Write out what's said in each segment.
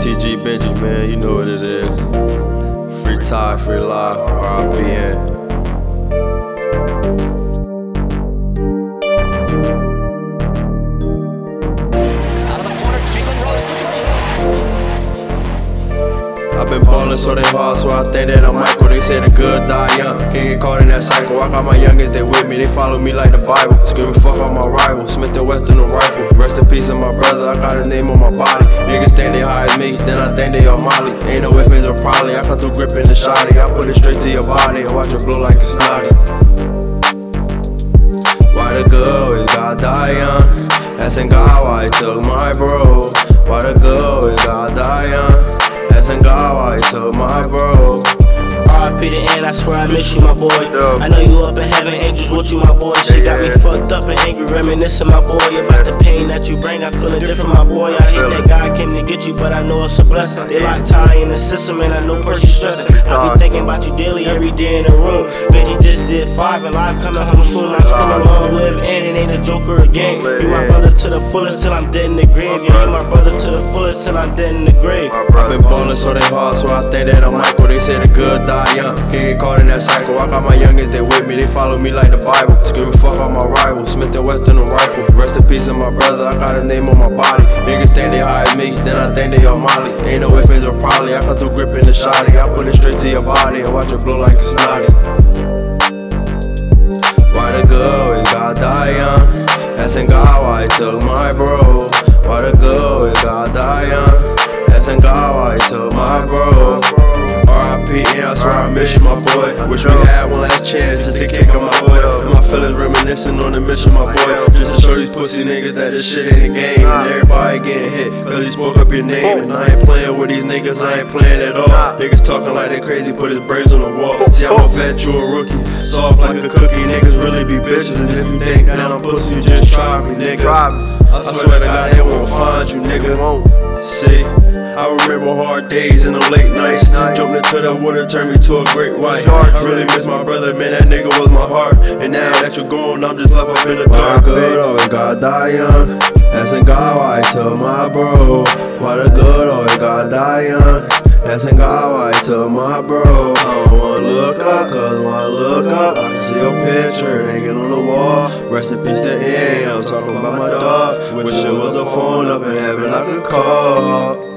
TTG Benji, man, you know what it is. Free Ty, free live, RIPN. So they hard, so I think that I'm Michael. They say the good die young. Can't get caught in that cycle. I got my youngest, they with me, they follow me like the Bible. Screaming fuck all my rivals. Smith and Wesson a rifle. Rest in peace of my brother, I got his name on my body. Niggas think they high as me, then I think they on Molly. Ain't no ifs, or probably. I come through gripping the shotty. I put it straight to your body and watch it blow like a snotty. Why the good always gotta die young? Asking God why he took my bro. Why the good always gotta die young? RIP the end, I swear I miss you, my boy. I know you up in heaven, angels with you, my boy. She got me fucked up and angry, reminiscing, my boy. About the pain that you bring, I feeling different, my boy. I hate that God came to get you, but I know it's a blessing. They lock Ty in the system, and I know Percy stressing. I be thinking about you daily, every day in the room. Benji just did five, and live coming home soon. I'm spending long live, and it ain't a joker again. You my brother to the fullest till I'm dead in the grave. Yeah, you my brother to the fullest till I'm dead in the grave. I've been ballin' so they hard, so I think that I'm Michael. They say the good die young. Can't get caught in that cycle. I got my youngest, they with me, they follow me like the Bible. Screaming fuck all my rivals. Smith and Wesson a rifle. Rest in peace of my brother, I got his name on my body. Niggas think they high as me, then I think they on Molly. Ain't no ifs, or probably. I come through gripping the shotty. I put it straight to your body and watch it blow like a snotty. Why the good always gotta die young? Asking God why he took my bro. Why the good always gotta die young? Asking God why he took my bro. I swear I miss you, my boy. Wish we had one last chance just to kick on my boy. And my feelings reminiscing on the mission, my boy. Just to show these pussy niggas that this shit ain't a game. And everybody getting hit, cause he spoke up your name. And I ain't playing with these niggas, I ain't playing at all. Niggas talking like they crazy, put his brains on the wall. See, I'm a vet, you a rookie. Soft like a cookie, niggas really be bitches. And if you think that I'm pussy, you just try me, nigga. I swear to God, they won't find you, nigga. See, I remember hard days and the late nights. Jumped into that water, turned me to a great white. Really miss my brother, man, that nigga was my heart. And now that you're gone, I'm just left up in the dark. Good always gotta die young. Asking God why he took my bro. Why the good always gotta die young. Asking God why he took my bro. I don't wanna look up, cause when I look up, I can see your picture hanging on the wall. Rest in peace to A, I'm talking about my dog. Wish it was a phone up in heaven I could call.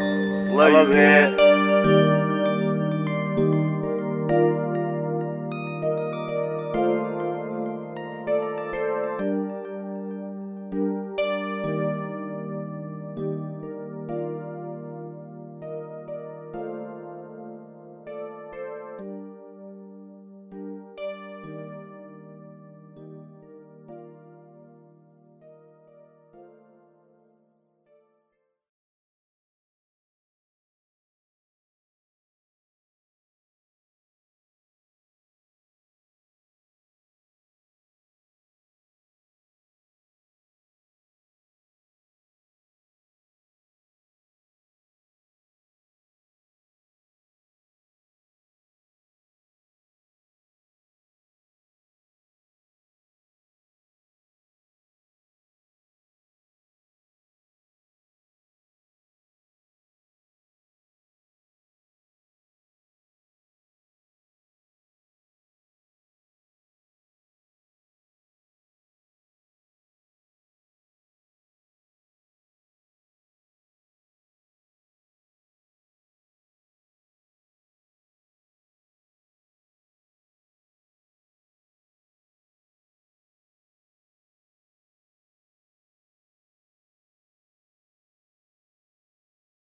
Love you, man.